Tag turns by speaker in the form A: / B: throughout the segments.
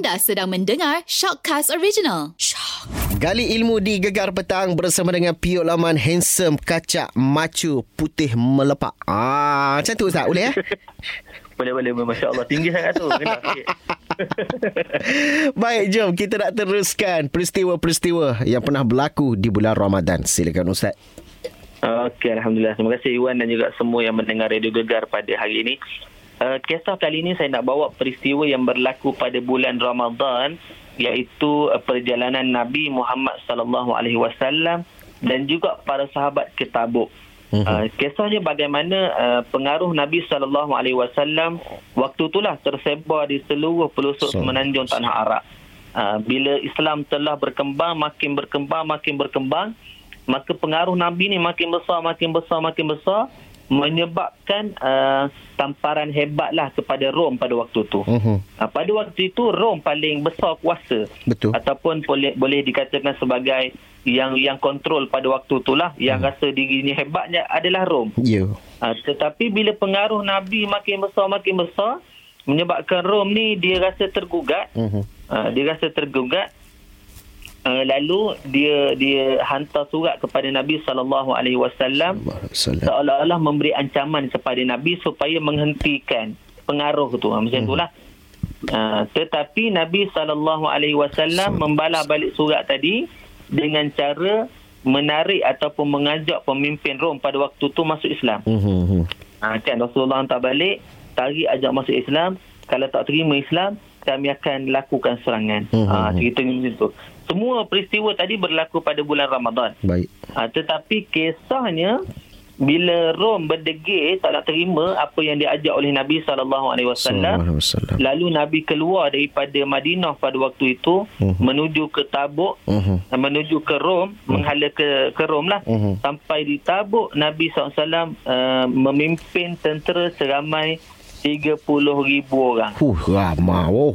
A: Anda sedang mendengar Shockcast Original. Shock.
B: Gali ilmu di Gegar Petang bersama dengan Piot Laman Handsome Kacak Macu Putih Melepak. Ah, macam tu Ustaz, boleh eh?
C: Boleh, boleh. Masya Allah. Tinggi sangat tu. Kena sikit.
B: Baik, jom kita nak teruskan peristiwa-peristiwa yang pernah berlaku di bulan Ramadan. Silakan Ustaz.
C: Okey, Alhamdulillah. Terima kasih Iwan dan juga semua yang mendengar Radio Gegar pada hari ini. Uh, kisah kali ini saya nak bawa peristiwa yang berlaku pada bulan Ramadan iaitu uh, perjalanan Nabi Muhammad sallallahu alaihi wasallam dan juga para sahabat ke Tabuk. Uh, kisahnya bagaimana uh, pengaruh Nabi sallallahu alaihi wasallam waktu itulah tersebar di seluruh pelosok so, semenanjung tanah Arab. Uh, bila Islam telah berkembang makin berkembang makin berkembang maka pengaruh Nabi ni makin besar makin besar makin besar menyebabkan uh, tamparan hebatlah kepada Rom pada waktu itu. Uh-huh. Uh, pada waktu itu Rom paling besar kuasa.
B: Betul.
C: Ataupun boleh boleh dikatakan sebagai yang yang kontrol pada waktu itulah uh-huh. yang mhm. rasa diri ini hebatnya adalah Rom.
B: Ya. Yeah.
C: Uh, tetapi bila pengaruh Nabi makin besar makin besar menyebabkan Rom ni dia rasa tergugat. Uh-huh. Uh, dia rasa tergugat Uh, lalu dia dia hantar surat kepada Nabi sallallahu alaihi wasallam seolah-olah memberi ancaman kepada Nabi supaya menghentikan pengaruh tu macam hmm. itulah uh, tetapi Nabi sallallahu alaihi wasallam membalas balik surat tadi dengan cara menarik ataupun mengajak pemimpin Rom pada waktu tu masuk Islam. Hmm. Uh, kan Rasulullah hantar balik tarik ajak masuk Islam kalau tak terima Islam kami akan lakukan serangan. Hmm. Uh, cerita macam tu semua peristiwa tadi berlaku pada bulan Ramadan.
B: Baik.
C: Ha, tetapi kisahnya bila Rom berdegil tak nak terima apa yang diajak oleh Nabi sallallahu alaihi wasallam lalu Nabi keluar daripada Madinah pada waktu itu uh-huh. menuju ke Tabuk uh-huh. menuju ke Rom uh-huh. menghala ke ke Rom lah uh-huh. sampai di Tabuk Nabi SAW uh, memimpin tentera seramai 30,000 orang.
B: Huh, ramai. Oh.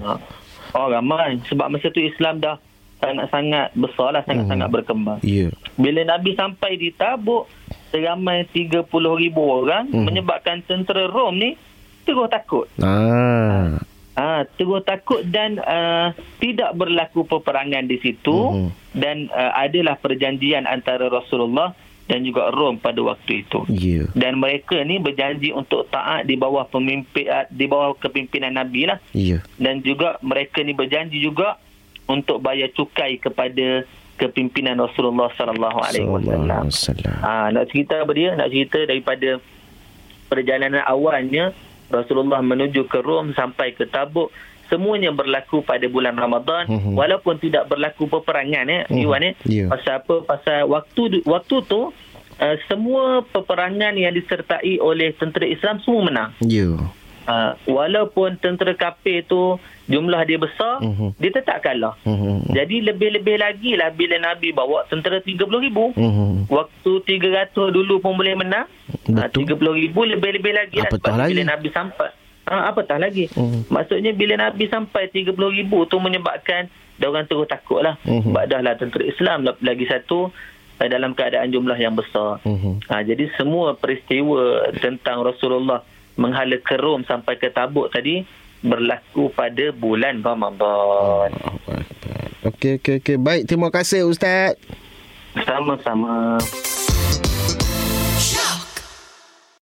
C: oh, ramai. Sebab masa tu Islam dah sangat-sangat besar lah, sangat-sangat hmm. berkembang.
B: Yeah.
C: Bila Nabi sampai di Tabuk, seramai 30 ribu orang hmm. menyebabkan tentera Rom ni terus takut.
B: Ah.
C: Ah, terus takut dan uh, tidak berlaku peperangan di situ hmm. dan uh, adalah perjanjian antara Rasulullah dan juga Rom pada waktu itu.
B: Yeah.
C: Dan mereka ni berjanji untuk taat di bawah pemimpin di bawah kepimpinan Nabi lah.
B: Yeah.
C: Dan juga mereka ni berjanji juga untuk bayar cukai kepada kepimpinan Rasulullah sallallahu alaihi wasallam. Ha nak cerita apa dia? Nak cerita daripada perjalanan awalnya Rasulullah menuju ke Rom sampai ke Tabuk semuanya berlaku pada bulan Ramadan uh-huh. walaupun tidak berlaku peperangan ya uh-huh. Iwan ya. Yeah. Pasal apa? Pasal waktu waktu tu uh, semua peperangan yang disertai oleh tentera Islam semua menang.
B: Ya. Yeah.
C: Uh, walaupun tentera kafir tu jumlah dia besar, uh-huh. dia tetap kalah. Uh-huh. Jadi lebih-lebih lagi lah bila Nabi bawa tentera 30 ribu. Uh-huh. Waktu 300 dulu pun boleh menang. Betul. Uh, 30 ribu lebih-lebih lagi lah. Sebab lagi? bila Nabi sampai. Ha, apa tak lagi? Uh-huh. Maksudnya bila Nabi sampai 30 ribu tu menyebabkan dia orang terus takut lah. Uh-huh. Sebab dah lah tentera Islam lagi satu dalam keadaan jumlah yang besar. Uh-huh. Ha, jadi semua peristiwa tentang Rasulullah menghala kerum sampai ke tabuk tadi berlaku pada bulan Ramadan.
B: Okey okey okey baik terima kasih ustaz.
C: Sama-sama.